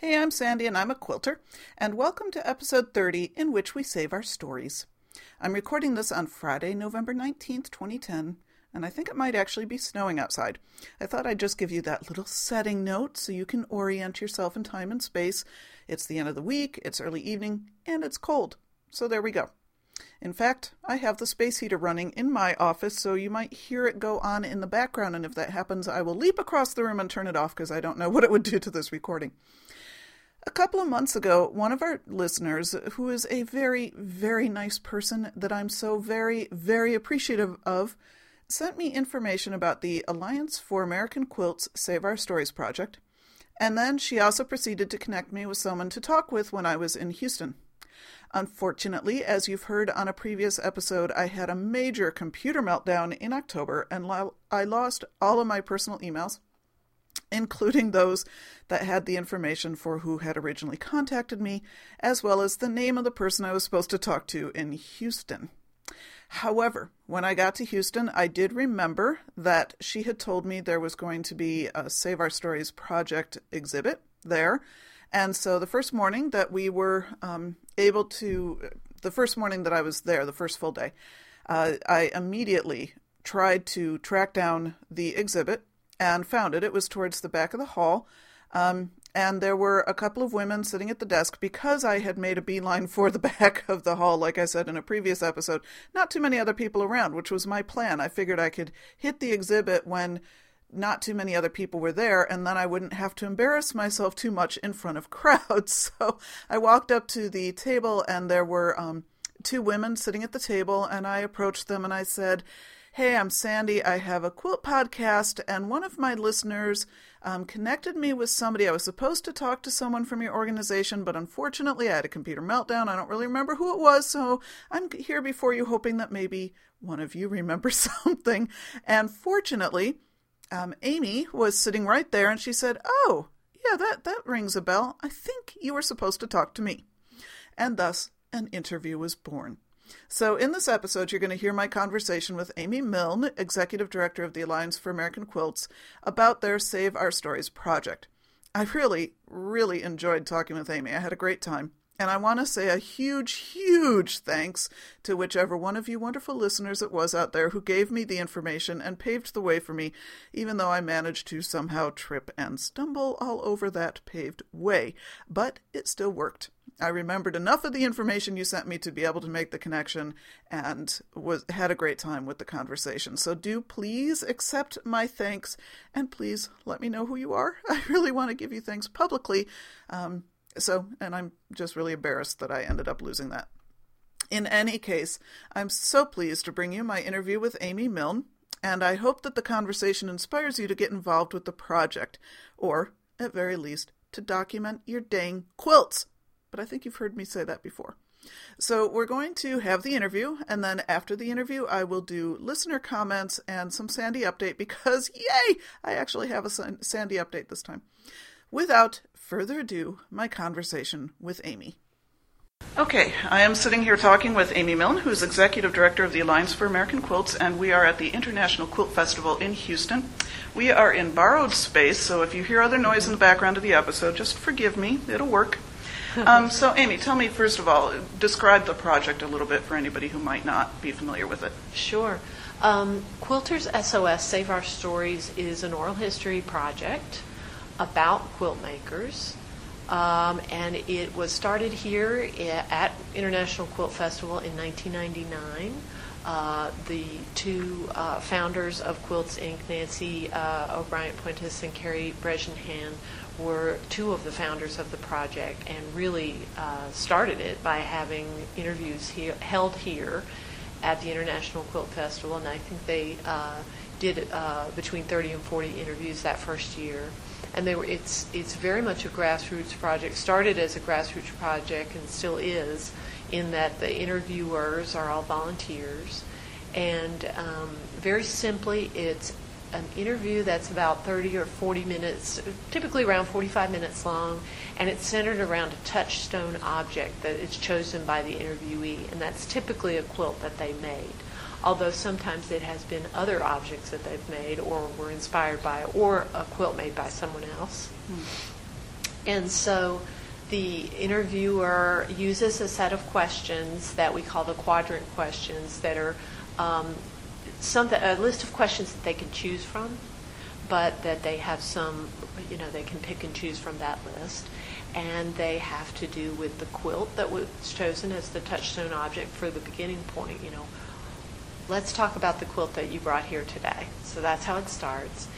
Hey, I'm Sandy and I'm a quilter, and welcome to episode 30 in which we save our stories. I'm recording this on Friday, November 19th, 2010, and I think it might actually be snowing outside. I thought I'd just give you that little setting note so you can orient yourself in time and space. It's the end of the week, it's early evening, and it's cold. So there we go. In fact, I have the space heater running in my office, so you might hear it go on in the background, and if that happens, I will leap across the room and turn it off because I don't know what it would do to this recording. A couple of months ago, one of our listeners, who is a very, very nice person that I'm so very, very appreciative of, sent me information about the Alliance for American Quilts Save Our Stories project, and then she also proceeded to connect me with someone to talk with when I was in Houston. Unfortunately, as you've heard on a previous episode, I had a major computer meltdown in October and I lost all of my personal emails including those that had the information for who had originally contacted me, as well as the name of the person I was supposed to talk to in Houston. However, when I got to Houston, I did remember that she had told me there was going to be a Save Our Stories project exhibit there. And so the first morning that we were um, able to, the first morning that I was there, the first full day, uh, I immediately tried to track down the exhibit and found it. It was towards the back of the hall. Um, and there were a couple of women sitting at the desk because I had made a beeline for the back of the hall, like I said in a previous episode. Not too many other people around, which was my plan. I figured I could hit the exhibit when not too many other people were there, and then I wouldn't have to embarrass myself too much in front of crowds. So I walked up to the table, and there were um, two women sitting at the table, and I approached them and I said, Hey, I'm Sandy. I have a quilt podcast, and one of my listeners um, connected me with somebody. I was supposed to talk to someone from your organization, but unfortunately, I had a computer meltdown. I don't really remember who it was, so I'm here before you, hoping that maybe one of you remembers something. And fortunately, um, Amy was sitting right there, and she said, "Oh, yeah, that that rings a bell. I think you were supposed to talk to me." And thus, an interview was born. So, in this episode, you're going to hear my conversation with Amy Milne, Executive Director of the Alliance for American Quilts, about their Save Our Stories project. I really, really enjoyed talking with Amy. I had a great time. And I want to say a huge, huge thanks to whichever one of you wonderful listeners it was out there who gave me the information and paved the way for me, even though I managed to somehow trip and stumble all over that paved way. But it still worked. I remembered enough of the information you sent me to be able to make the connection and was had a great time with the conversation. So do please accept my thanks and please let me know who you are. I really want to give you thanks publicly. Um, so, and I'm just really embarrassed that I ended up losing that. In any case, I'm so pleased to bring you my interview with Amy Milne, and I hope that the conversation inspires you to get involved with the project, or, at very least, to document your dang quilts but I think you've heard me say that before. So we're going to have the interview, and then after the interview, I will do listener comments and some Sandy update because, yay, I actually have a Sandy update this time. Without further ado, my conversation with Amy. Okay, I am sitting here talking with Amy Milne, who's Executive Director of the Alliance for American Quilts, and we are at the International Quilt Festival in Houston. We are in borrowed space, so if you hear other noise in the background of the episode, just forgive me, it'll work. Um, so, Amy, tell me first of all, describe the project a little bit for anybody who might not be familiar with it. Sure. Um, Quilters SOS Save Our Stories is an oral history project about quilt makers. Um, and it was started here at International Quilt Festival in 1999. Uh, the two uh, founders of Quilts Inc., Nancy uh, O'Bryant Puentes and Karey Bresenhan, were two of the founders of the project and really uh, started it by having interviews here, held here at the International Quilt Festival, and I think they uh, did uh, between 30 and 40 interviews that first year. and they were, it's, it's very much a grassroots project, started as a grassroots project and still is, in that the interviewers are all volunteers. And um, very simply, it's an interview that's about 30 or 40 minutes, typically around 45 minutes long, and it's centered around a touchstone object that is chosen by the interviewee, and that's typically a quilt that they made. Although sometimes it has been other objects that they've made or were inspired by, or a quilt made by someone else. And so the interviewer uses a set of questions that we call the quadrant questions that are um, a list of questions that they can choose from, but that they have some, you know, they can pick and choose from that list. And they have to do with the quilt that was chosen as the touchstone object for the beginning point. You know, let's talk about the quilt that you brought here today. So that's how it starts.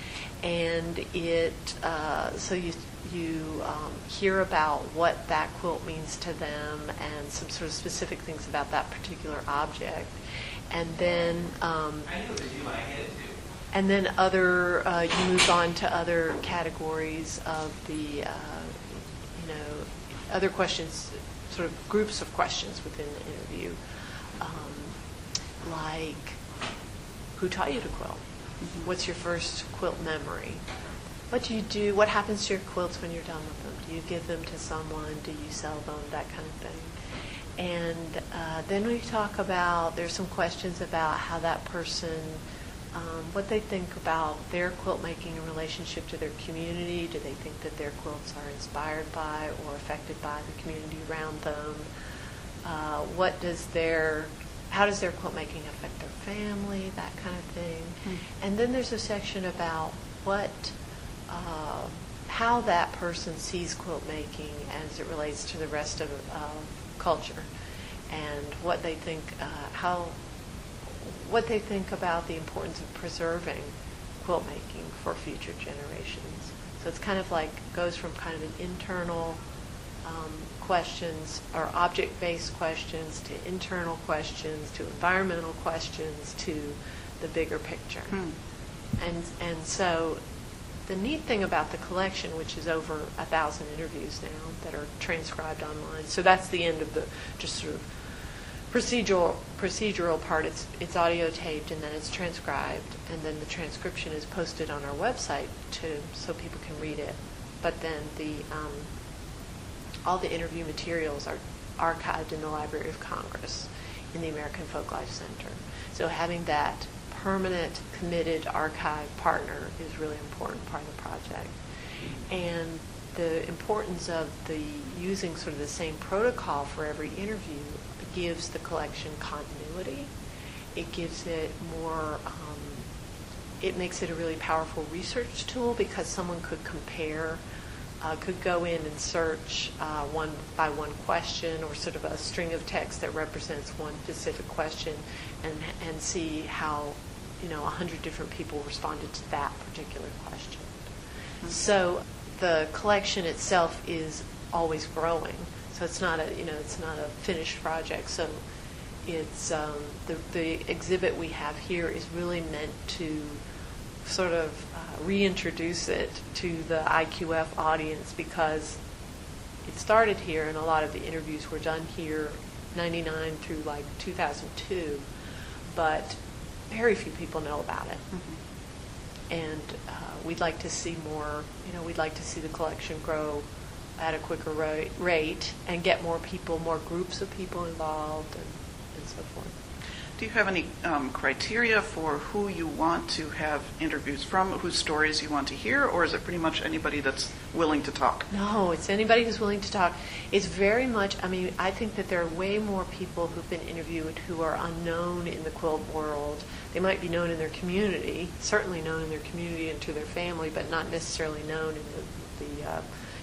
And it, uh, so you, you um, hear about what that quilt means to them and some sort of specific things about that particular object. And then, um, and then other, uh, you move on to other categories of the, uh, you know, other questions, sort of groups of questions within the interview. Um, like, who taught you to quilt? What's your first quilt memory? What do you do? What happens to your quilts when you're done with them? Do you give them to someone? Do you sell them? That kind of thing. And uh, then we talk about, there's some questions about how that person, um, what they think about their quilt making in relationship to their community. Do they think that their quilts are inspired by or affected by the community around them? Uh, what does their, how does their quilt making affect their family? That kind of thing. Hmm. And then there's a section about what, uh, how that person sees quilt making as it relates to the rest of uh, culture, and what they think, uh, how, what they think about the importance of preserving quilt making for future generations. So it's kind of like goes from kind of an internal um, questions or object-based questions to internal questions to environmental questions to the bigger picture. Hmm. And and so the neat thing about the collection, which is over a thousand interviews now that are transcribed online, so that's the end of the just sort of procedural procedural part. It's it's audio taped and then it's transcribed, and then the transcription is posted on our website to so people can read it. But then the um, all the interview materials are archived in the Library of Congress in the American Folklife Center. So having that permanent, committed archive partner is really important part of the project. And the importance of the using sort of the same protocol for every interview gives the collection continuity. It gives it more. Um, it makes it a really powerful research tool because someone could compare, uh, could go in and search uh, one by one question or sort of a string of text that represents one specific question, and and see how, you know, a hundred different people responded to that particular question. So the collection itself is always growing. So it's not a you know it's not a finished project. So it's um, the the exhibit we have here is really meant to sort of uh, reintroduce it to the IQF audience because it started here and a lot of the interviews were done here 99 through like 2002 but very few people know about it Mm-hmm. and uh, we'd like to see more, you know, we'd like to see the collection grow at a quicker ro- rate and get more people, more groups of people involved and, and so forth. Do you have any um, criteria for who you want to have interviews from, whose stories you want to hear, or is it pretty much anybody that's willing to talk? No, it's anybody who's willing to talk. It's very much, I mean, I think that there are way more people who've been interviewed who are unknown in the quilt world. They might be known in their community, certainly known in their community and to their family, but not necessarily known in the, the uh,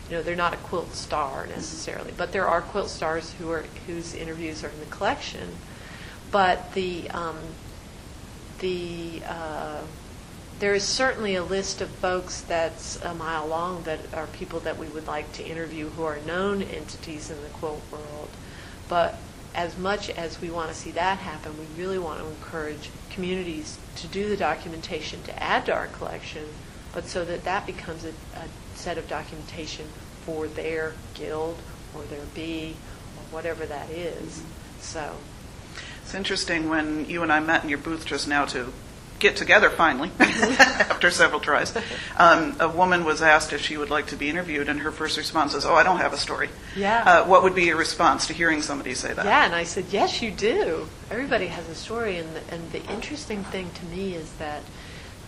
you know, they're not a quilt star necessarily. But there are quilt stars who are whose interviews are in the collection. But the um, the uh, there is certainly a list of folks that's a mile long that are people that we would like to interview who are known entities in the quilt world. But as much as we want to see that happen, we really want to encourage communities to do the documentation to add to our collection but so that that becomes a, a set of documentation for their guild or their bee or whatever that is. So, It's interesting when you and I met in your booth just now to get together finally after several tries. Um, a woman was asked if she would like to be interviewed, and her first response is, "Oh, I don't have a story." Yeah. Uh, what would be your response to hearing somebody say that? yeah, and I said, yes, you do. Everybody has a story, and the, and the interesting thing to me is that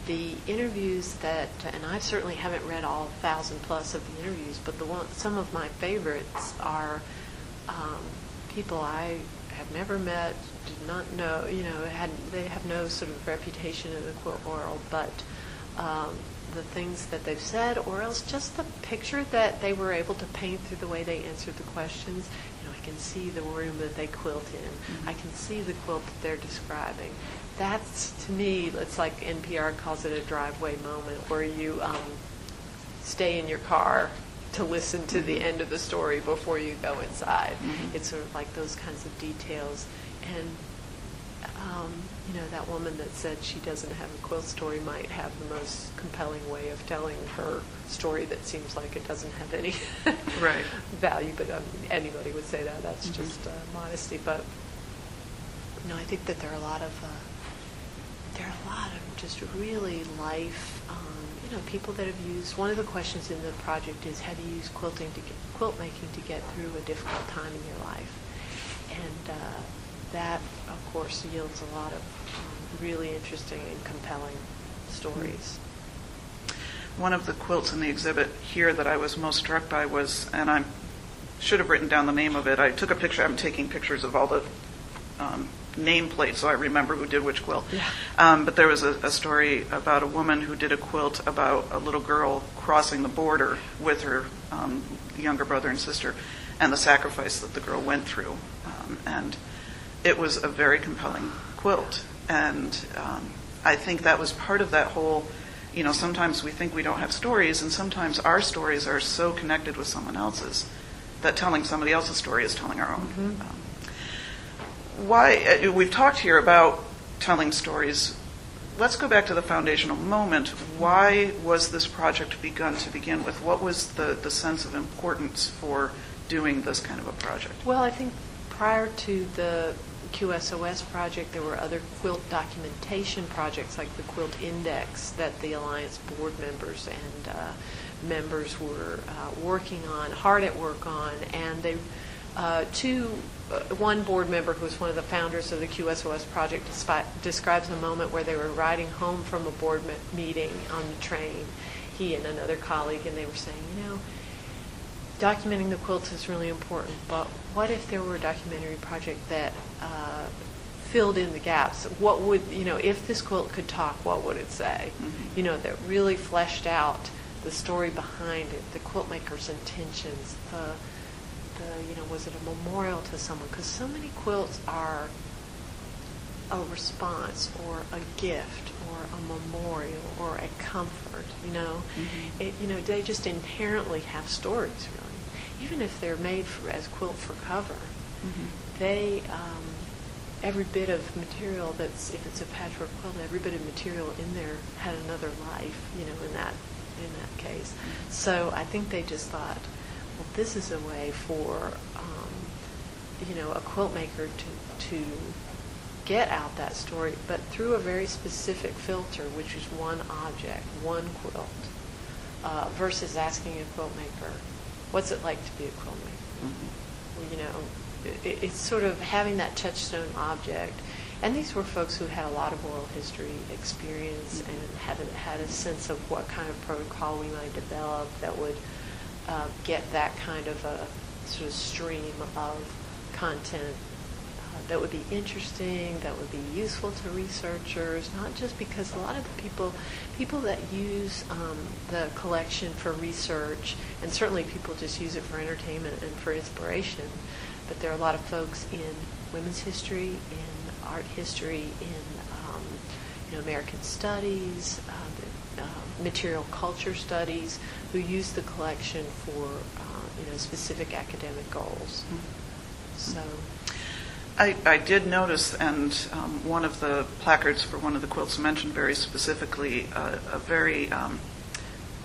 the interviews that, and I certainly haven't read all thousand plus of the interviews, but the one, some of my favorites are um, people I have never met, did not know, you know, had they have no sort of reputation in the quilt world, but um, the things that they've said, or else just the picture that they were able to paint through the way they answered the questions. You know, I can see the room that they quilt in. I can see the quilt that they're describing. That's to me, it's like NPR calls it a driveway moment, where you um, stay in your car to listen to the end of the story before you go inside. Mhm. It's sort of like those kinds of details. And, um, you know, that woman that said she doesn't have a quilt story might have the most compelling way of telling her story that seems like it doesn't have any Right. value, but um, anybody would say that. That's Mhm. just uh, modesty. But, you know, I think that there are a lot of, uh, there are a lot of just really life, know, people that have used, one of the questions in the project is have you use quilting to get, quilt making to get through a difficult time in your life? And uh, that, of course, yields a lot of um, really interesting and compelling stories. One of the quilts in the exhibit here that I was most struck by was, and I should have written down the name of it. I took a picture. I'm taking pictures of all the um, nameplates so I remember who did which quilt. Yeah. Um, but there was a, a story about a woman who did a quilt about a little girl crossing the border with her um, younger brother and sister, and the sacrifice that the girl went through. Um, and it was a very compelling quilt. And um, I think that was part of that whole, you know, sometimes we think we don't have stories, and sometimes our stories are so connected with someone else's that telling somebody else's story is telling our own. Mhm. Why, uh, we've talked here about telling stories. Let's go back to the foundational moment. Why was this project begun to begin with? What was the, the sense of importance for doing this kind of a project? Well, I think prior to the QSOS project, there were other quilt documentation projects like the Quilt Index that the Alliance board members and uh, members were uh, working on, hard at work on, and they, uh, two, uh, one board member who was one of the founders of the QSOS project despi- describes a moment where they were riding home from a board me- meeting on the train, he and another colleague, and they were saying, you know, documenting the quilts is really important, but what if there were a documentary project that uh, filled in the gaps? What would, you know, if this quilt could talk, what would it say? Mhm. You know, that really fleshed out the story behind it, the quilt maker's intentions, the, the you know, was it a memorial to someone? Because so many quilts are a response or a gift or a memorial or a comfort, you know. Mhm. It, you know, they just inherently have stories, really. Even if they're made for, as quilt for cover, they, um, every bit of material that's, if it's a patchwork quilt, every bit of material in there had another life, you know, in that, in that case. So I think they just thought, well, this is a way for, um, you know, a quilt maker to, to get out that story, but through a very specific filter, which is one object, one quilt, uh, versus asking a quilt maker, what's it like to be a quilt maker? Mhm. Well, you know, it, it's sort of having that touchstone object. And these were folks who had a lot of oral history experience and had a, had a sense of what kind of protocol we might develop that would uh, get that kind of a sort of stream of content uh, that would be interesting, that would be useful to researchers, not just because a lot of the people, people that use um, the collection for research, and certainly people just use it for entertainment and for inspiration, but there are a lot of folks in women's history, in art history, in um, you know American studies, uh, uh, material culture studies, who use the collection for uh, you know specific academic goals. So. I, I did notice, and um, one of the placards for one of the quilts mentioned very specifically uh, a very um,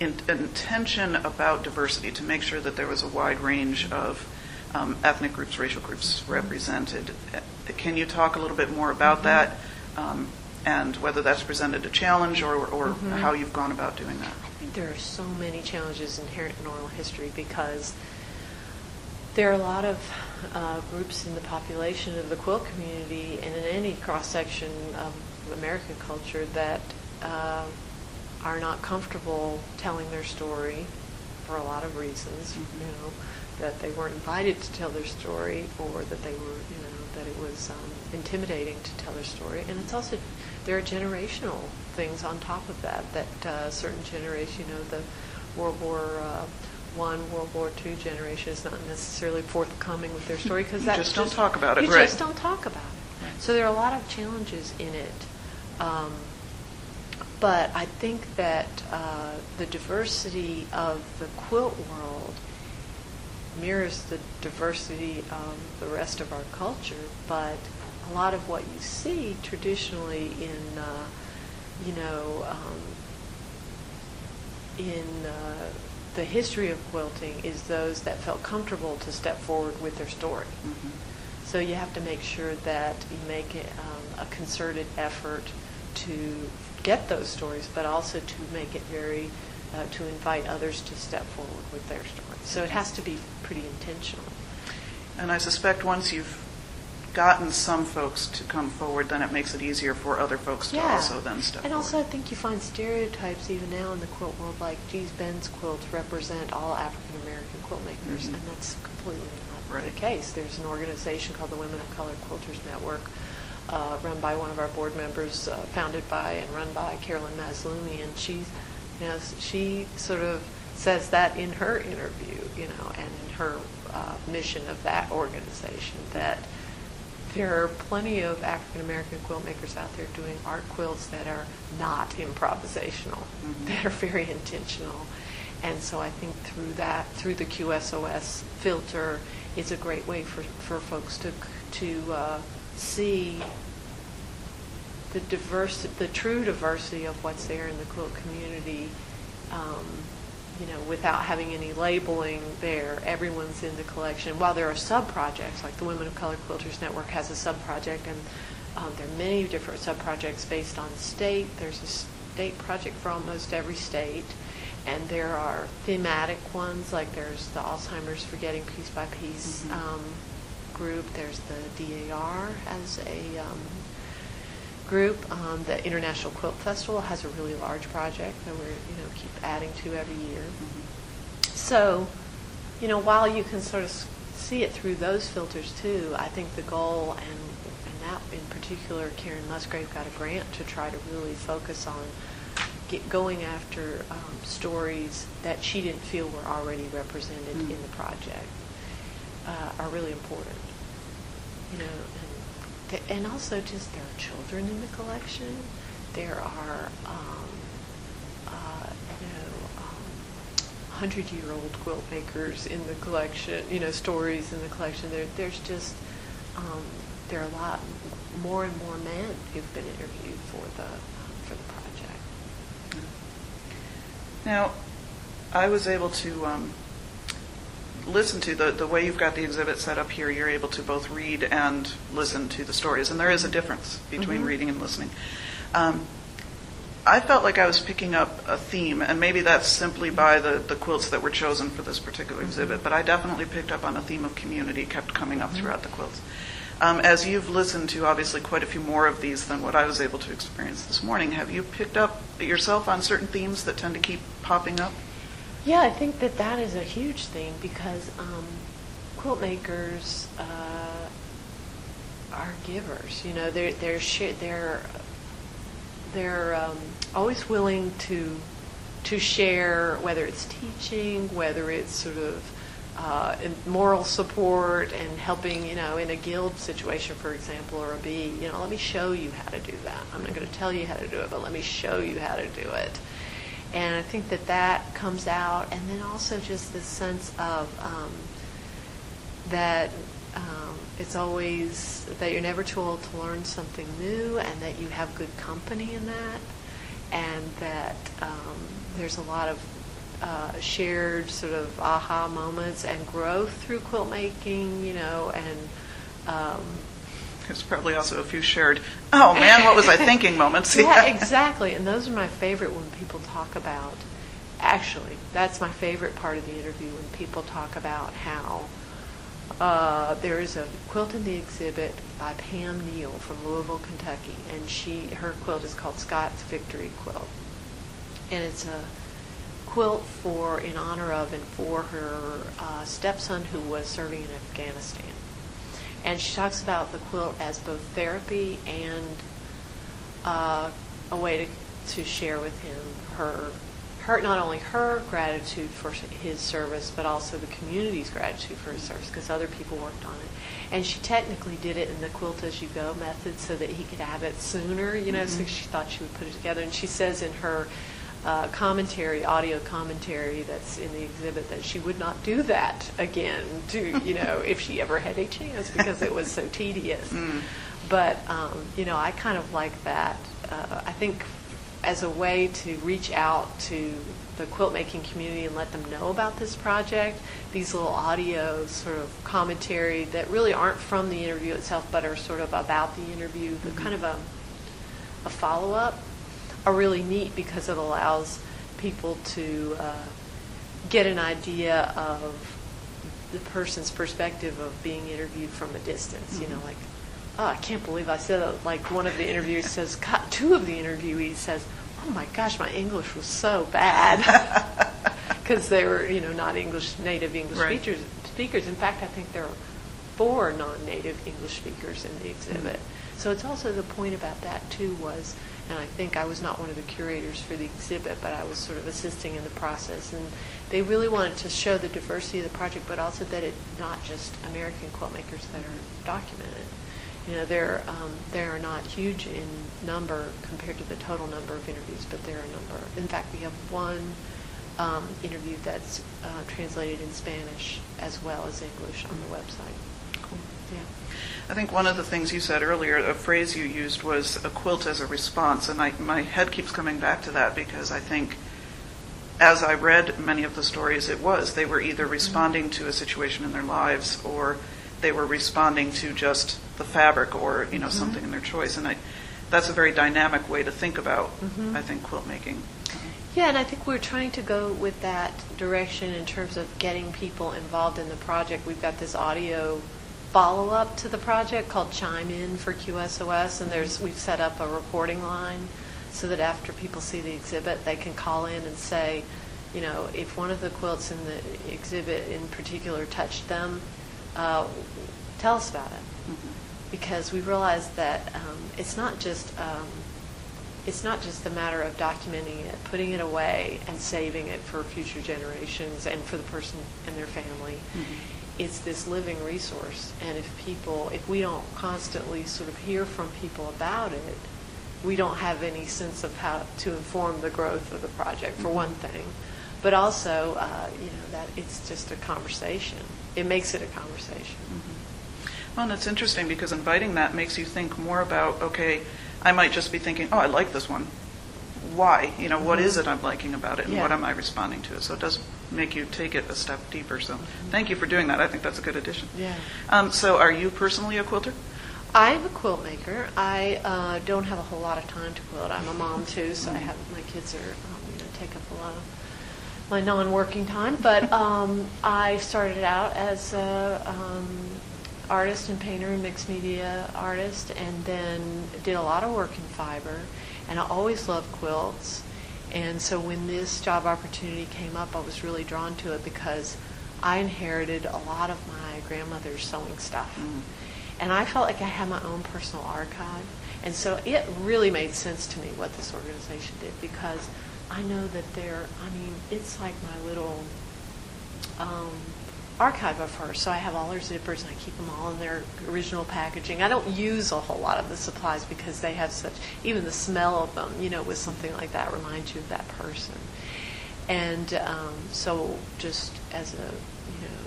in, intention about diversity to make sure that there was a wide range of um, ethnic groups, racial groups represented. Uh, Can you talk a little bit more about that um, and whether that's presented a challenge or, or Mhm. how you've gone about doing that? I think there are so many challenges inherent in oral history because there are a lot of uh, groups in the population of the quilt community and in any cross section of American culture that uh, are not comfortable telling their story for a lot of reasons. Mhm. You know that they weren't invited to tell their story, or that they were, you know, that it was um, intimidating to tell their story. And it's also there are generational things on top of that. That uh, certain generation, you know, the World War uh, One, World War Two generation is not necessarily forthcoming with their story because that just don't talk about it, You right. just don't talk about it. Right. So there are a lot of challenges in it. Um, but I think that uh, the diversity of the quilt world mirrors the diversity of the rest of our culture, but a lot of what you see traditionally in, uh, you know, um, in uh, the history of quilting is those that felt comfortable to step forward with their story. Mhm. So you have to make sure that you make it um, a concerted effort to get those stories, but also to make it very, uh, to invite others to step forward with their story. So it has to be pretty intentional. And I suspect once you've gotten some folks to come forward, then it makes it easier for other folks to also then step And also, I think you find stereotypes even now in the quilt world, like, Gee's Bend quilts represent all African American quilt makers, Mhm. and that's completely not Right. the case. There's an organization called the Women of Color Quilters Network, uh, run by one of our board members, uh, founded by and run by Carolyn Mazloomi, and she's, you know, she sort of says that in her interview, you know, and in her uh, mission of that organization that there are plenty of African American quilt makers out there doing art quilts that are not improvisational, Mhm. that are very intentional. And so I think through that, through the QSOS filter, it's a great way for, for folks to, to uh, see the diverse, the true diversity of what's there in the quilt community, um, you know, without having any labeling there. Everyone's in the collection. While there are sub-projects, like the Women of Color Quilters Network has a sub-project, and um, there are many different sub-projects based on state. There's a state project for almost every state. And there are thematic ones, like there's the Alzheimer's Forgetting Piece by Piece Mhm. um, group. There's the DAR as a um, group. Um, the International Quilt Festival has a really large project that we're, you know, keep adding to every year. Mhm. So, you know, while you can sort of see it through those filters too, I think the goal, and, and that in particular, Karen Musgrave got a grant to try to really focus on get going after um, stories that she didn't feel were already represented Mm. in the project uh, are really important. You know, and also just there are children in the collection. There are um, uh, you know um, hundred-year-old quilt makers in the collection. You know, stories in the collection. There, there's just um, there are a lot more and more men who've been interviewed for the for the project. Now, I was able to um, listen to the, the way you've got the exhibit set up here. You're able to both read and listen to the stories, and there is a difference between Mhm. reading and listening. Um, I felt like I was picking up a theme, and maybe that's simply by the, the quilts that were chosen for this particular exhibit, but I definitely picked up on a theme of community kept coming up Mhm. throughout the quilts. Um, as you've listened to obviously quite a few more of these than what I was able to experience this morning, have you picked up yourself on certain themes that tend to keep popping up? Yeah, I think that that is a huge thing because um, quilt makers uh, are givers. You know, they're they're sh- they're they're um, always willing to to share, whether it's teaching, whether it's sort of uh, moral support and helping, you know, in a guild situation, for example, or a bee. You know, let me show you how to do that. I'm not going to tell you how to do it, but let me show you how to do it. And I think that that comes out, and then also just the sense of um, that um, it's always that you're never too old to learn something new, and that you have good company in that, and that um, there's a lot of uh, shared sort of aha moments and growth through quilt making, you know, and um, There's probably also a few shared, oh man, what was I thinking moments. yeah, exactly. And those are my favorite when people talk about. Actually, that's my favorite part of the interview when people talk about how uh, there is a quilt in the exhibit by Pam Neal from Louisville, Kentucky, and she her quilt is called Scott's Victory Quilt, and it's a quilt for in honor of and for her uh, stepson who was serving in Afghanistan. And she talks about the quilt as both therapy and uh, a way to, to share with him her, her not only her gratitude for his service, but also the community's gratitude for his service because other people worked on it. And she technically did it in the quilt as you go method so that he could have it sooner, you know. So Mhm. she thought she would put it together. And she says in her uh, commentary, audio commentary that's in the exhibit, that she would not do that again to, you know, if she ever had a chance because it was so tedious. Mm. But, um, you know, I kind of like that. Uh, I think as a way to reach out to the quilt making community and let them know about this project, these little audio sort of commentary that really aren't from the interview itself, but are sort of about the interview, the kind of a, a follow up, are really neat because it allows people to uh, get an idea of the person's perspective of being interviewed from a distance. You know, Mhm. like, oh, I can't believe I said that. Like one of the interviewers says, God, two of the interviewees says, oh my gosh, my English was so bad. Because they were, you know, not English, native English Right. speakers. Speakers. In fact, I think there are four non-native English speakers in the exhibit. So it's also the point about that too was, and I think I was not one of the curators for the exhibit, but I was sort of assisting in the process. And they really wanted to show the diversity of the project, but also that it's not just American quilt makers that are documented. You know, they're, um, they are not huge in number compared to the total number of interviews, but there are a number. In fact, we have one um, interview that's uh, translated in Spanish as well as English on the website. Yeah. I think one of the things you said earlier, a phrase you used was a quilt as a response, and I, my head keeps coming back to that because I think as I read many of the stories, it was. They were either responding to a situation in their lives or they were responding to just the fabric or, you know, Mhm. something in their choice. And I, that's a very dynamic way to think about, Mhm. I think, quilt making. Yeah, and I think we're trying to go with that direction in terms of getting people involved in the project. We've got this audio follow-up to the project called Chime In for QSOS, and there's we've set up a reporting line so that after people see the exhibit, they can call in and say, you know, if one of the quilts in the exhibit in particular touched them, uh, tell us about it Mhm. because we realized that um, it's not just um, it's not just a matter of documenting it, putting it away, and saving it for future generations and for the person and their family. Mhm. It's this living resource, and if people, if we don't constantly sort of hear from people about it, we don't have any sense of how to inform the growth of the project, for one thing. But also, uh, you know, that it's just a conversation. It makes it a conversation. Mhm. Well, and it's interesting because inviting that makes you think more about, okay, I might just be thinking, oh, I like this one. Why? You know, what is it I'm liking about it and what am I responding to? So it does make you take it a step deeper. So thank you for doing that. I think that's a good addition. Yeah. Um, so are you personally a quilter? I'm a quilt maker. I uh, don't have a whole lot of time to quilt. I'm a mom too, so I have my kids are um, you know take up a lot of my non-working time. But um, I started out as a um, artist and painter and mixed media artist, and then did a lot of work in fiber. And I always loved quilts. And so when this job opportunity came up, I was really drawn to it because I inherited a lot of my grandmother's sewing stuff. Mhm. And I felt like I had my own personal archive. And so it really made sense to me what this organization did because I know that they're, I mean, it's like my little um, archive of her. So I have all her zippers and I keep them all in their original packaging. I don't use a whole lot of the supplies because they have such, even the smell of them, you know, with something like that reminds you of that person. And um, so just as a, you know,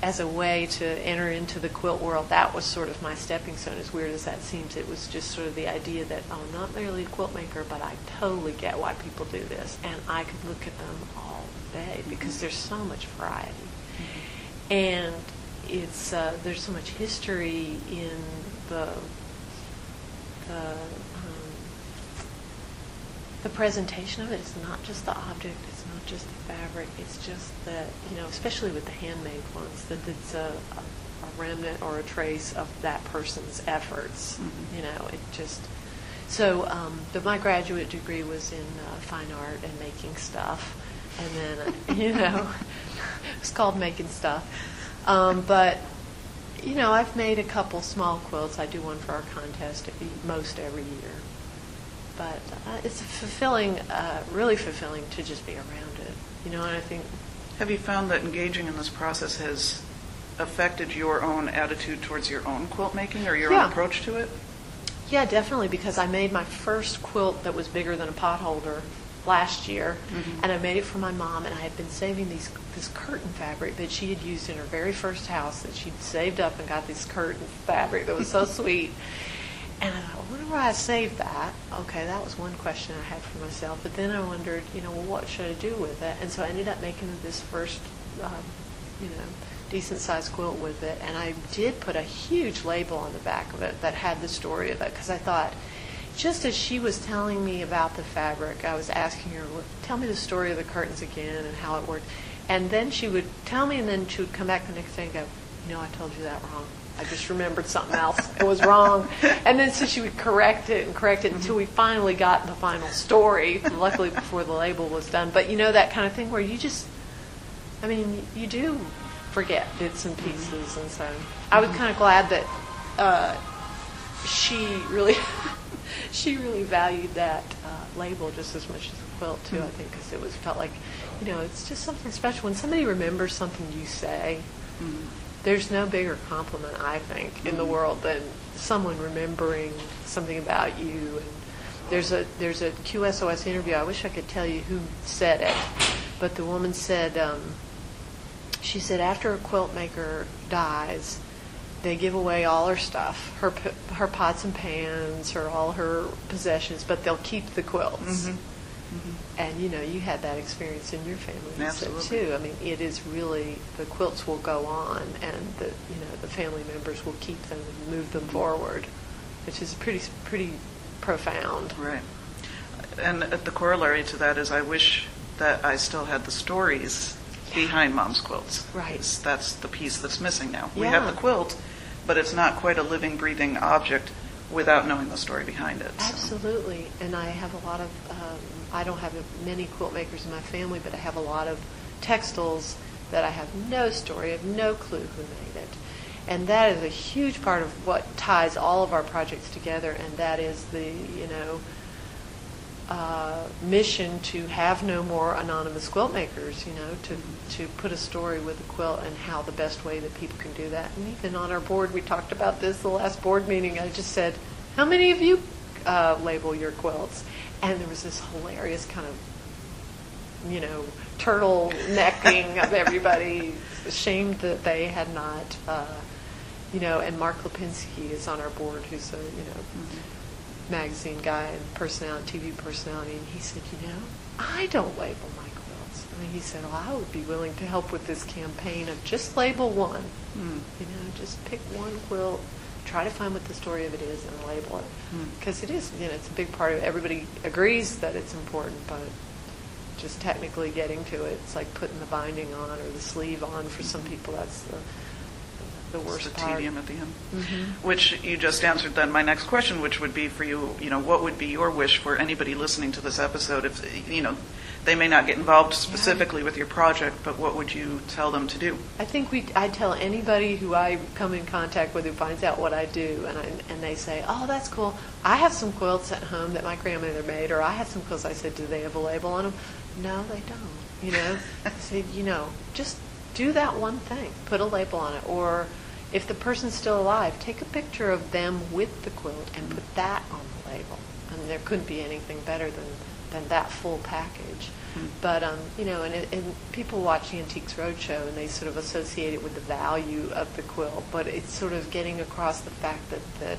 as a way to enter into the quilt world, that was sort of my stepping stone. As weird as that seems, it was just sort of the idea that oh, I'm not merely a quilt maker, but I totally get why people do this, and I could look at them all day because there's so much variety, and it's uh, there's so much history in the the um, the presentation of it. It's not just the object. It's not just the fabric. It's just that you know, especially with the handmade ones, that it's a, a, remnant or a trace of that person's efforts. Mhm. You know, it just. So, um, but my graduate degree was in uh, fine art and making stuff, and then you know, it's called making stuff. Um, but you know, I've made a couple small quilts. I do one for our contest most every year. But uh, it's fulfilling, uh, really fulfilling to just be around it. You know, and I think, Have you found that engaging in this process has affected your own attitude towards your own quilt making or your Yeah. own approach to it? yeah, definitely, because I made my first quilt that was bigger than a potholder last year, Mhm. and I made it for my mom, and I had been saving these this curtain fabric that she had used in her very first house that she'd saved up and got this curtain fabric that was so sweet. And I thought, I wonder why I saved that. Okay, that was one question I had for myself. But then I wondered, you know, well, what should I do with it? And so I ended up making this first, um, you know, decent sized quilt with it. And I did put a huge label on the back of it that had the story of it because I thought, just as she was telling me about the fabric, I was asking her, "Well, tell me the story of the curtains again and how it worked. And then she would tell me, and then she would come back the next day and go, you know, I told you that wrong. I just remembered something else. It was wrong. And then so she would correct it and correct it until we finally got the final story, luckily before the label was done. But you know, that kind of thing where you just, I mean, you do forget bits and pieces. And so I was kind of glad that uh, she really, she really valued that uh, label just as much as the quilt too. I think because it was felt like, you know, it's just something special when somebody remembers something you say. Mhm. There's no bigger compliment, I think, in the Mhm. world than someone remembering something about you. And there's a there's a QSOS interview. I wish I could tell you who said it, but the woman said um, she said after a quilt maker dies, they give away all her stuff, her p- her pots and pans, her all her possessions, but they'll keep the quilts. Mhm. And you know, you had that experience in your family you said, Absolutely. too. I mean, it is really the quilts will go on, and the you know the family members will keep them and move them forward, which is pretty pretty profound. Right. And uh, the corollary to that is I wish that I still had the stories behind mom's quilts. Right. It's- That's the piece that's missing now. We have Yeah. the quilt, but it's not quite a living, breathing object without knowing the story behind it. so. Absolutely, and I have a lot of. Um, I don't have many quilt makers in my family, but I have a lot of textiles that I have no story, I have no clue who made it, and that is a huge part of what ties all of our projects together, and that is the you know. Uh, mission to have no more anonymous quilt makers, you know, to, to put a story with a quilt and how the best way that people can do that. And even on our board, we talked about this the last board meeting. I just said, how many of you uh, label your quilts? And there was this hilarious kind of, you know, turtle necking of everybody, ashamed that they had not, uh, you know, and Mark Lipinski is on our board, who's a, you know, Mhm. Magazine guy and personality, TV personality, and he said, you know, I don't label my quilts. I mean, he said, well, I would be willing to help with this campaign of just label one. Mm. You know, just pick one quilt, try to find what the story of it is, and label it. Hmm. Because it is, you know, it's a big part of it. Everybody agrees that it's important, but just technically getting to it, it's like putting the binding on or the sleeve on. For some people, that's the the worst the part. tedium at the end. Mhm. Which you just answered then my next question, which would be for you, you know, what would be your wish for anybody listening to this episode? If, you know, they may not get involved specifically with your project, but what would you tell them to do? I think we, I tell anybody who I come in contact with who finds out what I do, and I, and they say, "Oh, that's cool. I have some quilts at home that my grandmother made, or I have some quilts." I said, "Do they have a label on them?" No, they don't. You know, I said, you know, just do that one thing, put a label on it, or if the person's still alive, take a picture of them with the quilt and put that on the label. And there couldn't be anything better than than that full package. But um, you know, and, it, and people watch the Antiques Roadshow and they sort of associate it with the value of the quilt, but it's sort of getting across the fact that that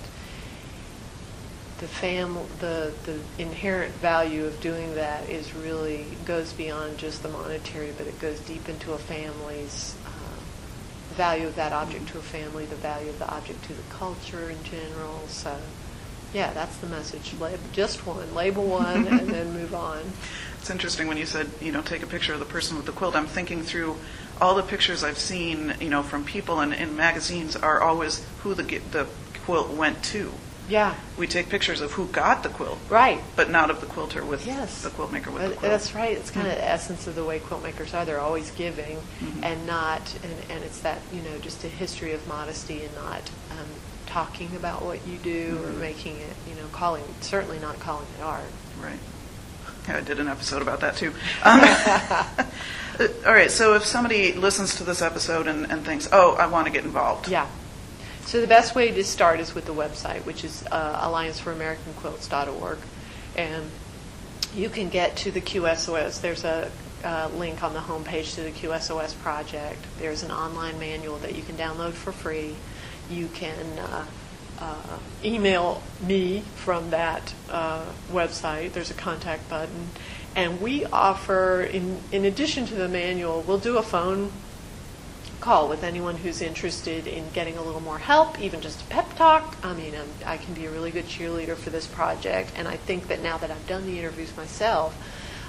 the fam the the inherent value of doing that is really goes beyond just the monetary, but it goes deep into a family's uh, value of that object to a family, the value of the object to the culture in general. So, yeah, that's the message. Lab, just one, label one, and then move on. It's interesting when you said, you know, take a picture of the person with the quilt. I'm thinking through all the pictures I've seen, you know, from people and in magazines are always who the the quilt went to. Yeah, We take pictures of who got the quilt, right. but not of the quilter with Yes. the quilt maker with Uh, the quilt. That's right. It's kind of the essence of the way quilt makers are. They're always giving, Mhm. and not, and, and it's that you know just a history of modesty and not um, talking about what you do or Mhm. making it, you know, calling certainly not calling it art. Right. Yeah, I did an episode about that too. Um, all right, so if somebody listens to this episode and, and thinks, oh, I want to get involved. Yeah. So the best way to start is with the website, which is uh, allianceforamericanquilts.org, and you can get to the QSOS. There's a uh, link on the homepage to the QSOS project. There's an online manual that you can download for free. You can uh, uh, email me from that uh, website. There's a contact button. And we offer, in, in addition to the manual, we'll do a phone call with anyone who's interested in getting a little more help, even just a pep talk. I mean, um, I can be a really good cheerleader for this project, and I think that now that I've done the interviews myself,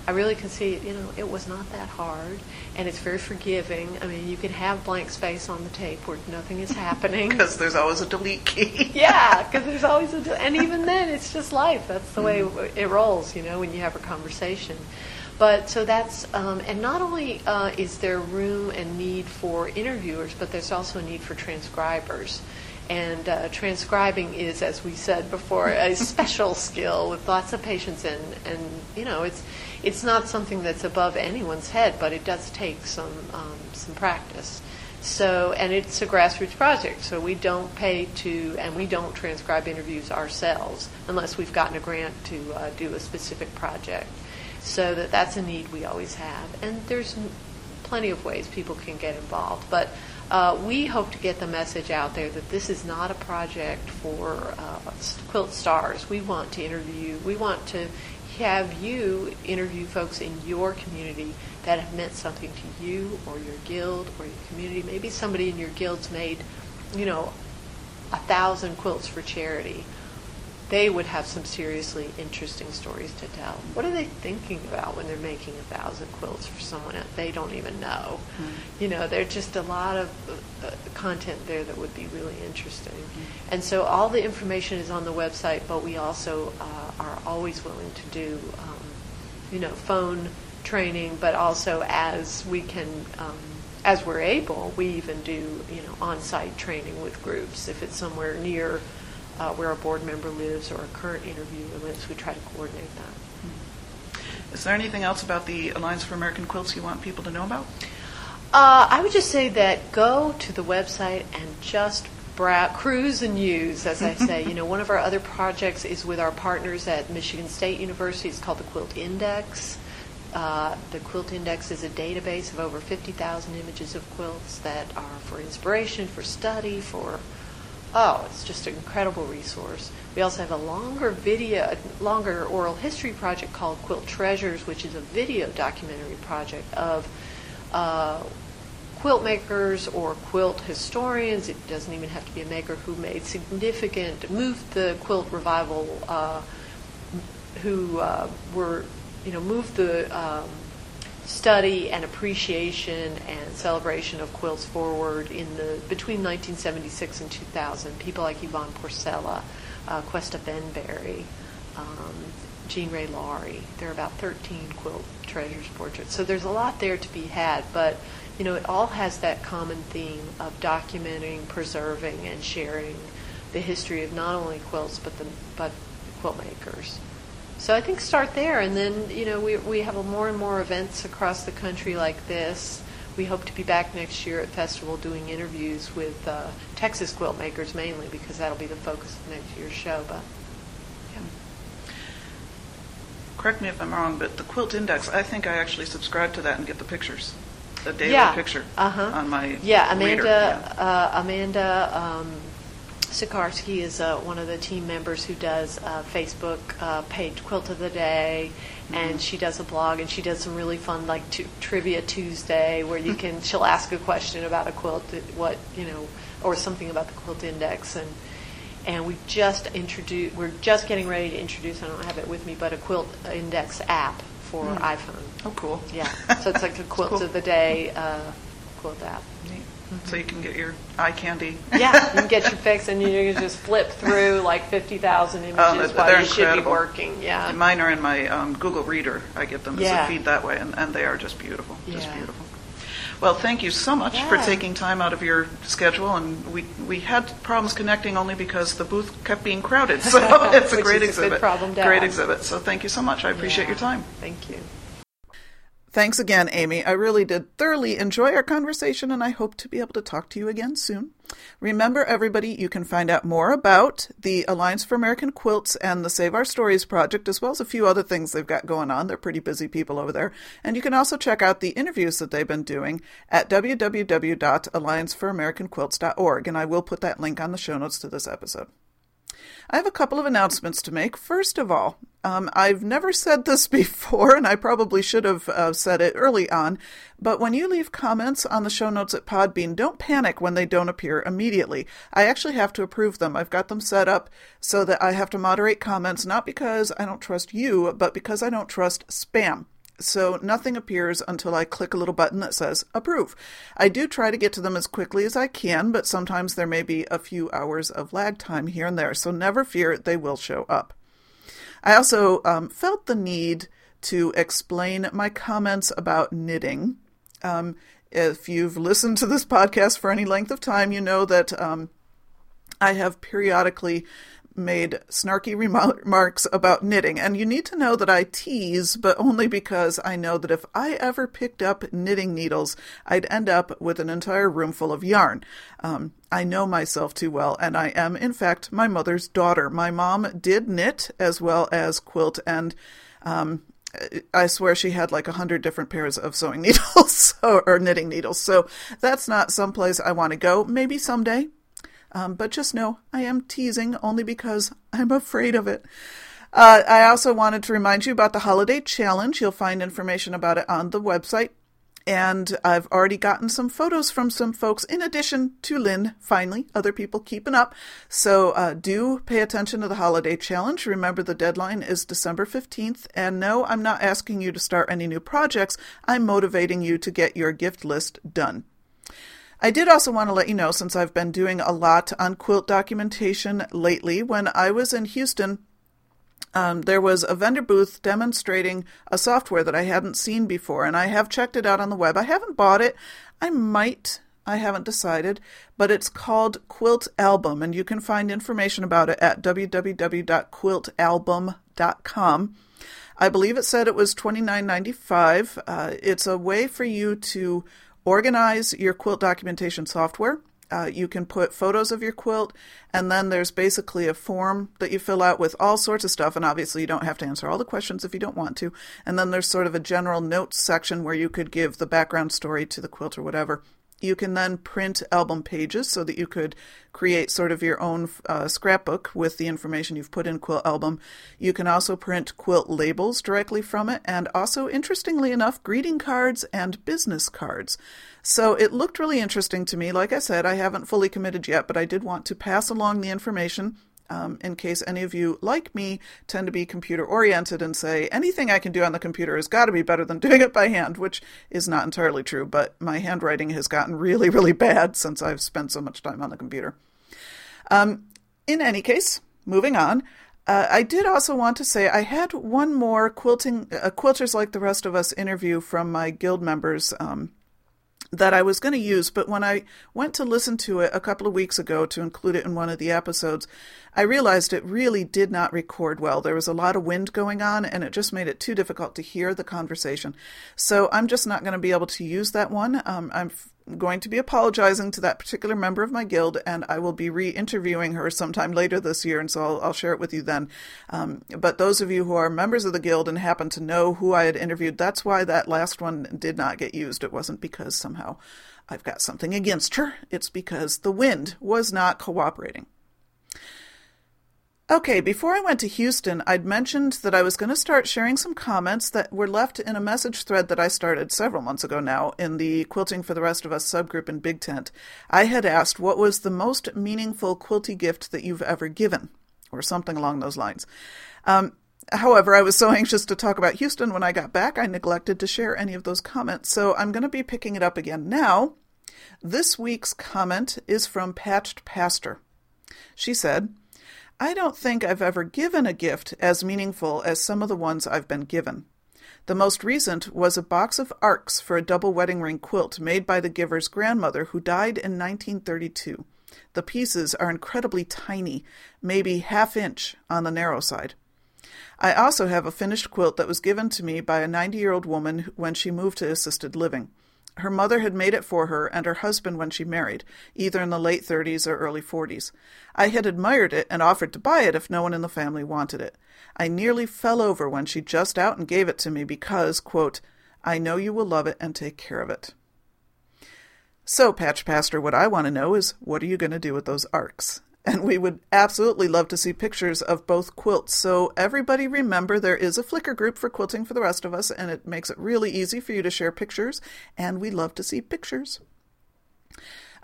I really can see, you know, it was not that hard, and it's very forgiving. I mean, you can have blank space on the tape where nothing is happening. Because there's always a delete key. yeah, because there's always a, and even then, it's just life. That's the way it rolls, you know, when you have a conversation. But so that's, um, and not only uh, is there room and need for interviewers, but there's also a need for transcribers. And uh, transcribing is, as we said before, a special skill with lots of patience and, and you know, it's it's not something that's above anyone's head, but it does take some um, some practice. So, and it's a grassroots project, so we don't pay to, and we don't transcribe interviews ourselves unless we've gotten a grant to uh, do a specific project. So that that's a need we always have, and there's plenty of ways people can get involved. But uh, we hope to get the message out there that this is not a project for uh, quilt stars. We want to interview. We want to have you interview folks in your community that have meant something to you or your guild or your community. Maybe somebody in your guild's made, you know, a thousand quilts for charity. They would have some seriously interesting stories to tell. What are they thinking about when they're making a thousand quilts for someone else? They don't even know. You know, there's just a lot of uh, uh, content there that would be really interesting. And so all the information is on the website, but we also uh, are always willing to do, um, you know, phone training, but also as we can, um, as we're able, we even do, you know, on-site training with groups. If it's somewhere near uh, where a board member lives or a current interviewer lives, we try to coordinate that. Is there anything else about the Alliance for American Quilts you want people to know about? Uh, I would just say that go to the website and just brow- cruise and use, as I say. you know, one of our other projects is with our partners at Michigan State University. It's called the Quilt Index. Uh, the Quilt Index is a database of over 50,000 images of quilts that are for inspiration, for study, for oh, it's just an incredible resource. We also have a longer video, a longer oral history project called Quilt Treasures, which is a video documentary project of uh, quilt makers or quilt historians. It doesn't even have to be a maker who made significant, moved the quilt revival, uh, who uh, were, you know, moved the um, study and appreciation and celebration of quilts forward in the between 1976 and 2000. People like Yvonne Porcella, uh, Cuesta Benberry, um, Jean Ray Laury. There are about 13 quilt treasures portraits. So there's a lot there to be had, but you know it all has that common theme of documenting, preserving, and sharing the history of not only quilts but the but quilt makers. So I think start there, and then you know we we have a more and more events across the country like this. We hope to be back next year at festival doing interviews with uh, Texas quilt makers mainly because that'll be the focus of next year's show. But yeah. correct me if I'm wrong, but the Quilt Index, I think I actually subscribe to that and get the pictures, the daily Yeah. picture Uh-huh. on my Yeah. Amanda, uh, Amanda um, Sikarskie is uh, one of the team members who does uh, Facebook uh, page Quilt of the Day, Mm-hmm. and she does a blog, and she does some really fun like tu- trivia Tuesday where you can she'll ask a question about a quilt, what you know, or something about the Quilt Index, and and we just introduced we're just getting ready to introduce. I don't have it with me, but a Quilt Index app for iPhone. Oh, cool. Yeah, so it's like a Quilt cool. of the Day uh, quilt app. So you can get your eye candy. Yeah, you can get your fix and you can just flip through like 50,000 images Oh, they're- while you should be working. Yeah. Mine are in my um, Google Reader. I get them as a feed that way, and, and they are just beautiful. Just beautiful. Well, thank you so much for taking time out of your schedule, and we we had problems connecting only because the booth kept being crowded. So it's a great a exhibit. problem to great have. exhibit. So thank you so much. I appreciate Yeah. your time. Thank you. Thanks again, Amy. I really did thoroughly enjoy our conversation, and I hope to be able to talk to you again soon. Remember, everybody, you can find out more about the Alliance for American Quilts and the Save Our Stories project, as well as a few other things they've got going on. They're pretty busy people over there. And you can also check out the interviews that they've been doing at www.allianceforamericanquilts.org, and I will put that link on the show notes to this episode. I have a couple of announcements to make. First of all, um, I've never said this before, and I probably should have uh, said it early on, but when you leave comments on the show notes at Podbean, don't panic when they don't appear immediately. I actually have to approve them. I've got them set up so that I have to moderate comments, not because I don't trust you, but because I don't trust spam. So nothing appears until I click a little button that says approve. I do try to get to them as quickly as I can, but sometimes there may be a few hours of lag time here and there. So never fear, they will show up. I also um, felt the need to explain my comments about knitting. Um, if you've listened to this podcast for any length of time, you know that um, I have periodically made snarky remarks about knitting. And you need to know that I tease, but only because I know that if I ever picked up knitting needles, I'd end up with an entire room full of yarn. Um, I know myself too well, and I am, in fact, my mother's daughter. My mom did knit as well as quilt, and um, I swear she had like a hundred different pairs of sewing needles or knitting needles. So that's not someplace I want to go. Maybe someday. Um, but just know I am teasing only because I'm afraid of it. Uh, I also wanted to remind you about the holiday challenge. You'll find information about it on the website. And I've already gotten some photos from some folks, in addition to Lynn, finally, other people keeping up. So uh, do pay attention to the holiday challenge. Remember, the deadline is December 15th. And no, I'm not asking you to start any new projects. I'm motivating you to get your gift list done. I did also want to let you know, since I've been doing a lot on quilt documentation lately, when I was in Houston, um, there was a vendor booth demonstrating a software that I hadn't seen before, and I have checked it out on the web. I haven't bought it. I might. I haven't decided, but it's called Quilt Album, and you can find information about it at www.quiltalbum.com. I believe it said it was $29.95. Uh, it's a way for you to organize your quilt documentation software. Uh, you can put photos of your quilt, and then there's basically a form that you fill out with all sorts of stuff. And obviously, you don't have to answer all the questions if you don't want to. And then there's sort of a general notes section where you could give the background story to the quilt or whatever. You can then print album pages so that you could create sort of your own uh, scrapbook with the information you've put in Quilt Album. You can also print quilt labels directly from it, and also, interestingly enough, greeting cards and business cards. So it looked really interesting to me. Like I said, I haven't fully committed yet, but I did want to pass along the information um, in case any of you, like me, tend to be computer oriented and say anything I can do on the computer has got to be better than doing it by hand, which is not entirely true, but my handwriting has gotten really, really bad since I've spent so much time on the computer. Um, in any case, moving on. Uh, I did also want to say I had one more quilting, uh, quilters like the rest of us interview from my guild members um, that I was going to use, but when I went to listen to it a couple of weeks ago to include it in one of the episodes, I realized it really did not record well. There was a lot of wind going on, and it just made it too difficult to hear the conversation. So I'm just not going to be able to use that one. Um, I'm going to be apologizing to that particular member of my guild, and I will be re interviewing her sometime later this year, and so I'll, I'll share it with you then. Um, but those of you who are members of the guild and happen to know who I had interviewed, that's why that last one did not get used. It wasn't because somehow I've got something against her, it's because the wind was not cooperating. Okay, before I went to Houston, I'd mentioned that I was going to start sharing some comments that were left in a message thread that I started several months ago now in the Quilting for the Rest of Us subgroup in Big Tent. I had asked what was the most meaningful quilty gift that you've ever given, or something along those lines. Um, however, I was so anxious to talk about Houston when I got back, I neglected to share any of those comments, so I'm going to be picking it up again now. This week's comment is from Patched Pastor. She said, I don't think I've ever given a gift as meaningful as some of the ones I've been given. The most recent was a box of arcs for a double wedding ring quilt made by the giver's grandmother who died in 1932. The pieces are incredibly tiny, maybe half inch on the narrow side. I also have a finished quilt that was given to me by a 90 year old woman when she moved to assisted living. Her mother had made it for her and her husband when she married, either in the late 30s or early 40s. I had admired it and offered to buy it if no one in the family wanted it. I nearly fell over when she just out and gave it to me because, quote, I know you will love it and take care of it. So, Patch Pastor, what I want to know is what are you going to do with those arcs? And we would absolutely love to see pictures of both quilts. So, everybody remember there is a Flickr group for quilting for the rest of us, and it makes it really easy for you to share pictures. And we love to see pictures.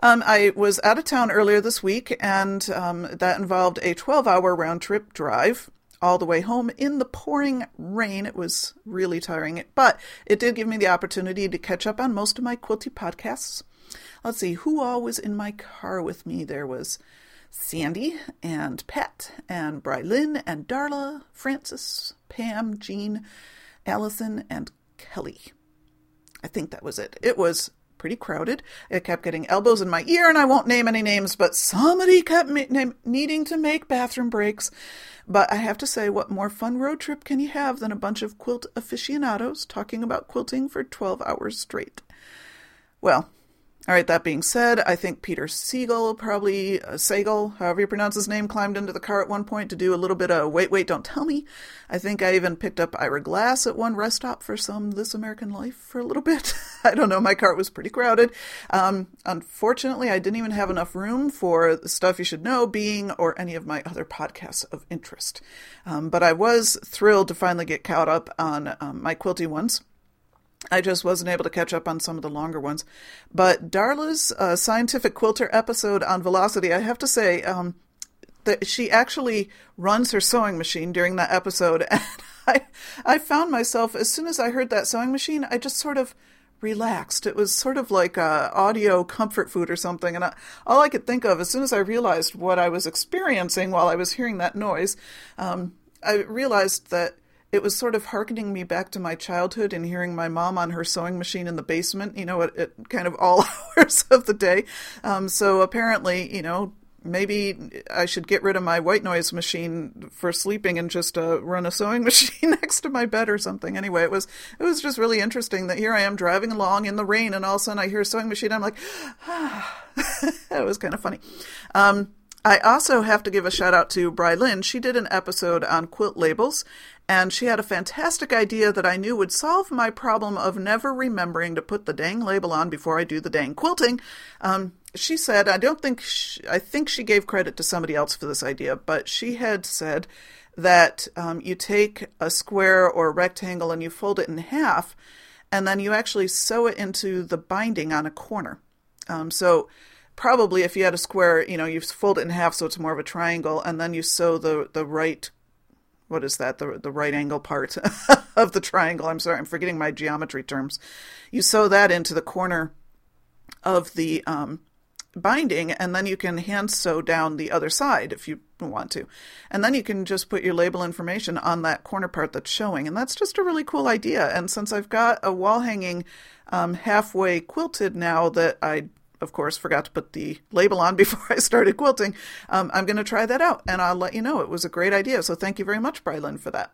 Um, I was out of town earlier this week, and um, that involved a 12 hour round trip drive all the way home in the pouring rain. It was really tiring, but it did give me the opportunity to catch up on most of my quilty podcasts. Let's see, who all was in my car with me? There was Sandy and Pat and Brylin and Darla, Francis, Pam, Jean, Allison, and Kelly. I think that was it. It was pretty crowded. It kept getting elbows in my ear, and I won't name any names, but somebody kept ma- needing to make bathroom breaks. But I have to say, what more fun road trip can you have than a bunch of quilt aficionados talking about quilting for 12 hours straight? Well, all right, that being said, I think Peter Sagal, probably uh, however you pronounce his name, climbed into the car at one point to do a little bit of wait, wait, don't tell me. I think I even picked up Ira Glass at one rest stop for some This American Life for a little bit. I don't know, my cart was pretty crowded. Um, unfortunately, I didn't even have enough room for Stuff You Should Know, Being, or any of my other podcasts of interest. Um, but I was thrilled to finally get caught up on um, my quilty ones. I just wasn't able to catch up on some of the longer ones. But Darla's uh, scientific quilter episode on velocity, I have to say, um, that she actually runs her sewing machine during that episode, and I, I found myself as soon as I heard that sewing machine, I just sort of relaxed. It was sort of like a audio comfort food or something, and I, all I could think of as soon as I realized what I was experiencing while I was hearing that noise, um, I realized that it was sort of harkening me back to my childhood and hearing my mom on her sewing machine in the basement, you know, at, at kind of all hours of the day. Um, so apparently, you know, maybe I should get rid of my white noise machine for sleeping and just uh, run a sewing machine next to my bed or something. Anyway, it was it was just really interesting that here I am driving along in the rain and all of a sudden I hear a sewing machine. I'm like, ah, that was kind of funny. Um, I also have to give a shout out to Bry Lynn. She did an episode on quilt labels, and she had a fantastic idea that I knew would solve my problem of never remembering to put the dang label on before I do the dang quilting. Um, she said, I don't think, she, I think she gave credit to somebody else for this idea, but she had said that um, you take a square or a rectangle and you fold it in half, and then you actually sew it into the binding on a corner. Um, so, probably if you had a square, you know, you fold it in half so it's more of a triangle, and then you sew the the right what is that the the right angle part of the triangle. I'm sorry, I'm forgetting my geometry terms. You sew that into the corner of the um, binding, and then you can hand sew down the other side if you want to, and then you can just put your label information on that corner part that's showing, and that's just a really cool idea. And since I've got a wall hanging um, halfway quilted now that I of course, forgot to put the label on before I started quilting. Um, I'm going to try that out and I'll let you know. It was a great idea. So thank you very much, Brylin, for that.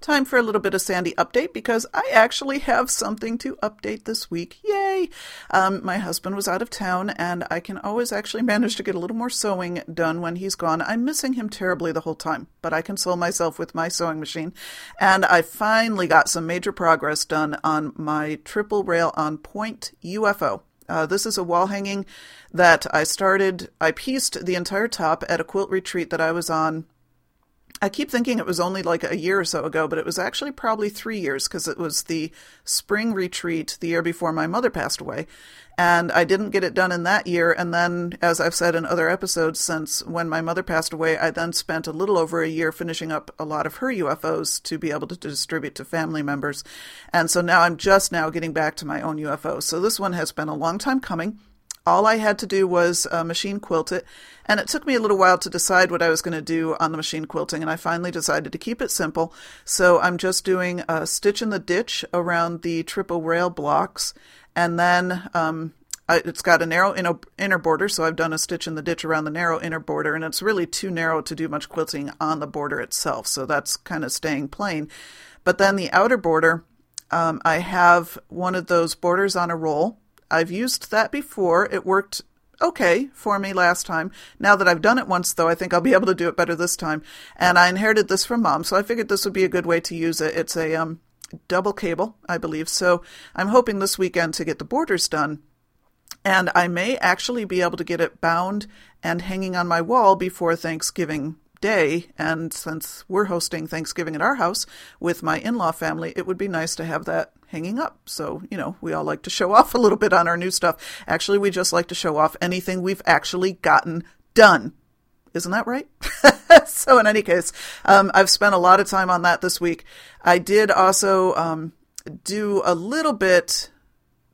Time for a little bit of Sandy update because I actually have something to update this week. Yay! Um, my husband was out of town, and I can always actually manage to get a little more sewing done when he's gone. I'm missing him terribly the whole time, but I console myself with my sewing machine. And I finally got some major progress done on my triple rail on point UFO. Uh, this is a wall hanging that I started, I pieced the entire top at a quilt retreat that I was on I keep thinking it was only like a year or so ago, but it was actually probably three years because it was the spring retreat the year before my mother passed away. And I didn't get it done in that year. And then, as I've said in other episodes since when my mother passed away, I then spent a little over a year finishing up a lot of her UFOs to be able to distribute to family members. And so now I'm just now getting back to my own UFO. So this one has been a long time coming. All I had to do was uh, machine quilt it, and it took me a little while to decide what I was going to do on the machine quilting, and I finally decided to keep it simple. So I'm just doing a stitch in the ditch around the triple rail blocks, and then um, it's got a narrow inner, inner border, so I've done a stitch in the ditch around the narrow inner border, and it's really too narrow to do much quilting on the border itself, so that's kind of staying plain. But then the outer border, um, I have one of those borders on a roll I've used that before. It worked okay for me last time. Now that I've done it once, though, I think I'll be able to do it better this time. And I inherited this from mom, so I figured this would be a good way to use it. It's a um, double cable, I believe. So I'm hoping this weekend to get the borders done. And I may actually be able to get it bound and hanging on my wall before Thanksgiving day. And since we're hosting Thanksgiving at our house with my in law family, it would be nice to have that hanging up. So, you know, we all like to show off a little bit on our new stuff. Actually, we just like to show off anything we've actually gotten done. Isn't that right? so, in any case, um, I've spent a lot of time on that this week. I did also um, do a little bit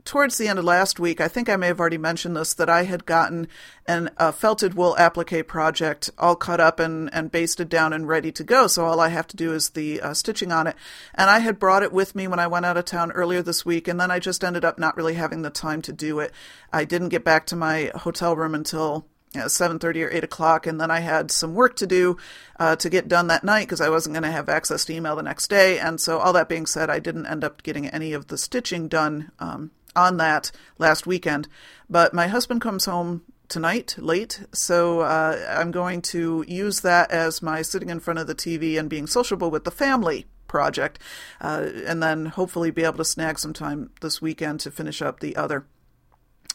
towards the end of last week, I think I may have already mentioned this, that I had gotten an, a felted wool applique project all cut up and, and basted down and ready to go. So all I have to do is the uh, stitching on it. And I had brought it with me when I went out of town earlier this week, and then I just ended up not really having the time to do it. I didn't get back to my hotel room until you know, 7.30 or 8 o'clock and then i had some work to do uh, to get done that night because i wasn't going to have access to email the next day and so all that being said i didn't end up getting any of the stitching done um, on that last weekend. But my husband comes home tonight late, so uh, I'm going to use that as my sitting in front of the TV and being sociable with the family project, uh, and then hopefully be able to snag some time this weekend to finish up the other.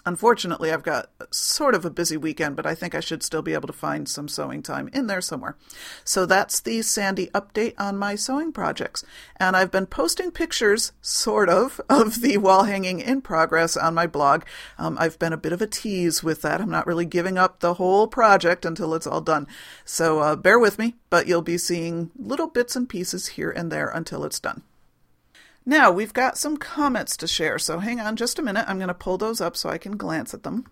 Unfortunately, I've got sort of a busy weekend, but I think I should still be able to find some sewing time in there somewhere. So that's the Sandy update on my sewing projects. And I've been posting pictures, sort of, of the wall hanging in progress on my blog. Um, I've been a bit of a tease with that. I'm not really giving up the whole project until it's all done. So uh, bear with me, but you'll be seeing little bits and pieces here and there until it's done. Now, we've got some comments to share, so hang on just a minute. I'm going to pull those up so I can glance at them.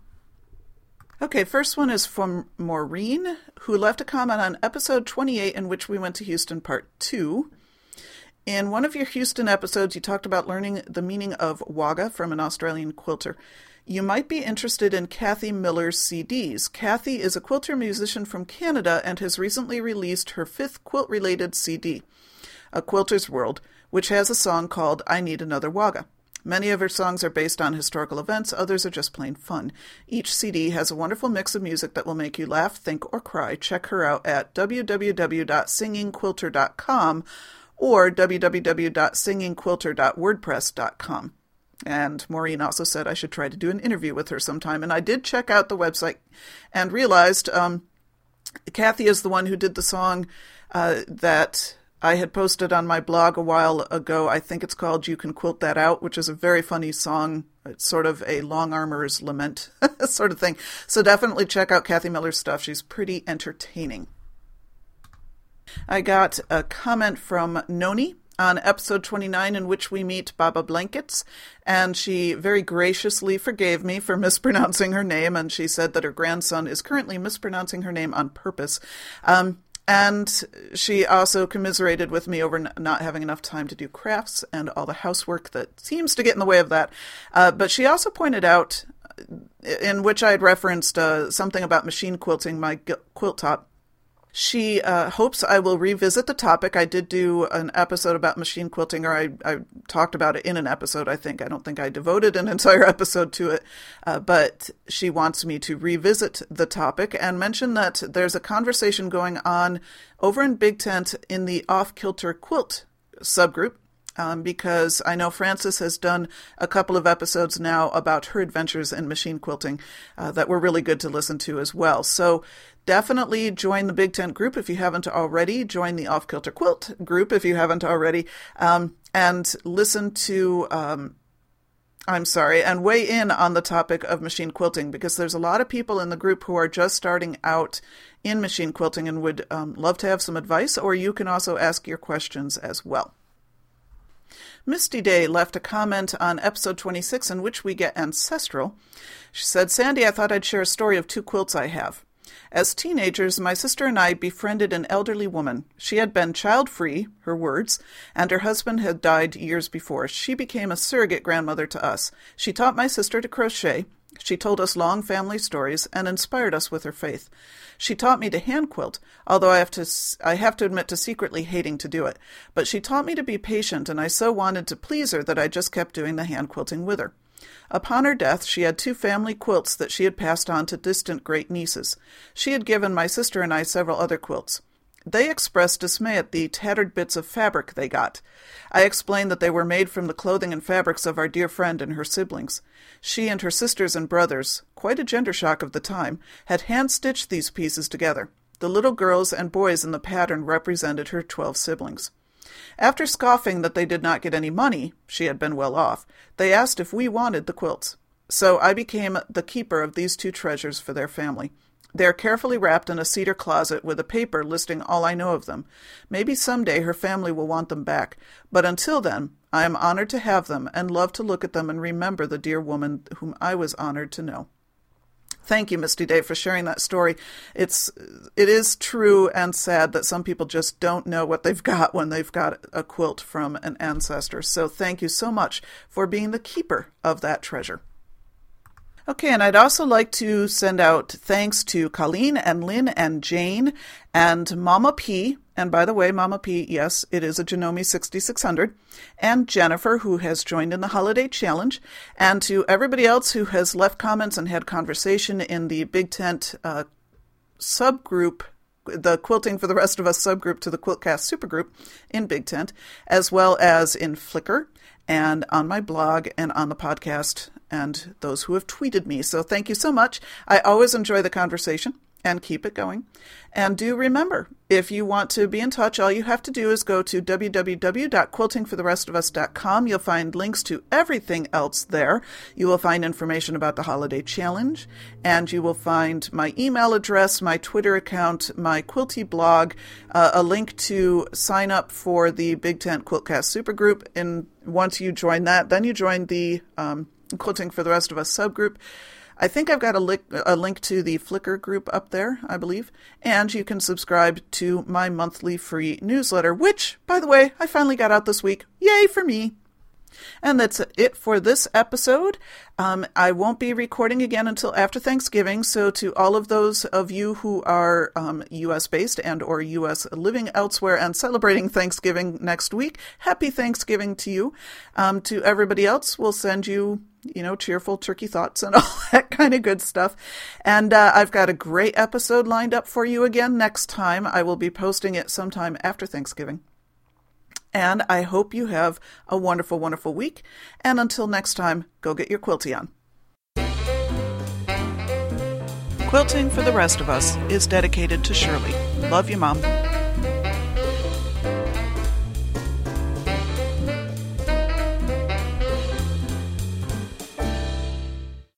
Okay, first one is from Maureen, who left a comment on episode 28, in which we went to Houston Part 2. In one of your Houston episodes, you talked about learning the meaning of wagga from an Australian quilter. You might be interested in Kathy Miller's CDs. Kathy is a quilter musician from Canada and has recently released her fifth quilt related CD, A Quilter's World which has a song called I Need Another Wagga. Many of her songs are based on historical events, others are just plain fun. Each CD has a wonderful mix of music that will make you laugh, think, or cry. Check her out at www.singingquilter.com or www.singingquilter.wordpress.com. And Maureen also said I should try to do an interview with her sometime. And I did check out the website and realized um, Kathy is the one who did the song uh, that I had posted on my blog a while ago. I think it's called You Can Quilt That Out, which is a very funny song. It's sort of a long armer's lament sort of thing. So definitely check out Kathy Miller's stuff. She's pretty entertaining. I got a comment from Noni on episode 29 in which we meet Baba Blankets, and she very graciously forgave me for mispronouncing her name, and she said that her grandson is currently mispronouncing her name on purpose. Um, and she also commiserated with me over not having enough time to do crafts and all the housework that seems to get in the way of that. Uh, but she also pointed out, in which I had referenced uh, something about machine quilting my quilt top, She uh, hopes I will revisit the topic. I did do an episode about machine quilting, or I, I, talked about it in an episode, I think. I don't think I devoted an entire episode to it, uh, but she wants me to revisit the topic and mention that there's a conversation going on over in Big Tent in the Off Kilter Quilt subgroup um, because I know Frances has done a couple of episodes now about her adventures in machine quilting uh, that were really good to listen to as well. So definitely join the Big Tent group if you haven't already. Join the Off Kilter Quilt group if you haven't already, um, and listen to. Um, I'm sorry, and weigh in on the topic of machine quilting because there's a lot of people in the group who are just starting out in machine quilting and would um, love to have some advice, or you can also ask your questions as well. Misty Day left a comment on episode 26 in which we get ancestral. She said, Sandy, I thought I'd share a story of two quilts I have. As teenagers, my sister and I befriended an elderly woman. She had been child free, her words, and her husband had died years before. She became a surrogate grandmother to us. She taught my sister to crochet, she told us long family stories and inspired us with her faith. She taught me to hand quilt, although I have to I have to admit to secretly hating to do it. But she taught me to be patient, and I so wanted to please her that I just kept doing the hand quilting with her. Upon her death, she had two family quilts that she had passed on to distant great nieces. She had given my sister and I several other quilts. They expressed dismay at the tattered bits of fabric they got. I explained that they were made from the clothing and fabrics of our dear friend and her siblings. She and her sisters and brothers, quite a gender shock of the time, had hand stitched these pieces together. The little girls and boys in the pattern represented her twelve siblings. After scoffing that they did not get any money, she had been well off, they asked if we wanted the quilts. So I became the keeper of these two treasures for their family. They are carefully wrapped in a cedar closet with a paper listing all I know of them. Maybe some day her family will want them back, but until then, I am honored to have them and love to look at them and remember the dear woman whom I was honored to know. Thank you, Misty Day, for sharing that story. It's it is true and sad that some people just don't know what they've got when they've got a quilt from an ancestor. So thank you so much for being the keeper of that treasure. Okay, and I'd also like to send out thanks to Colleen and Lynn and Jane and Mama P. And by the way, Mama P, yes, it is a Janome 6600. And Jennifer, who has joined in the holiday challenge. And to everybody else who has left comments and had conversation in the Big Tent uh, subgroup the Quilting for the Rest of Us subgroup to the Quiltcast supergroup in Big Tent, as well as in Flickr and on my blog and on the podcast and those who have tweeted me. So thank you so much. I always enjoy the conversation and keep it going. And do remember, if you want to be in touch, all you have to do is go to www.quiltingfortherestofus.com. You'll find links to everything else there. You will find information about the holiday challenge, and you will find my email address, my Twitter account, my Quilty blog, uh, a link to sign up for the Big Tent Quiltcast supergroup. And once you join that, then you join the um, Quilting for the Rest of Us subgroup. I think I've got a, li- a link to the Flickr group up there, I believe. And you can subscribe to my monthly free newsletter, which, by the way, I finally got out this week. Yay for me! And that's it for this episode. Um, I won't be recording again until after Thanksgiving. So to all of those of you who are um, U.S. based and or U.S. living elsewhere and celebrating Thanksgiving next week, happy Thanksgiving to you. Um, to everybody else, we'll send you you know, cheerful turkey thoughts and all that kind of good stuff. And uh, I've got a great episode lined up for you again next time. I will be posting it sometime after Thanksgiving. And I hope you have a wonderful, wonderful week. And until next time, go get your quilty on. Quilting for the Rest of Us is dedicated to Shirley. Love you, Mom.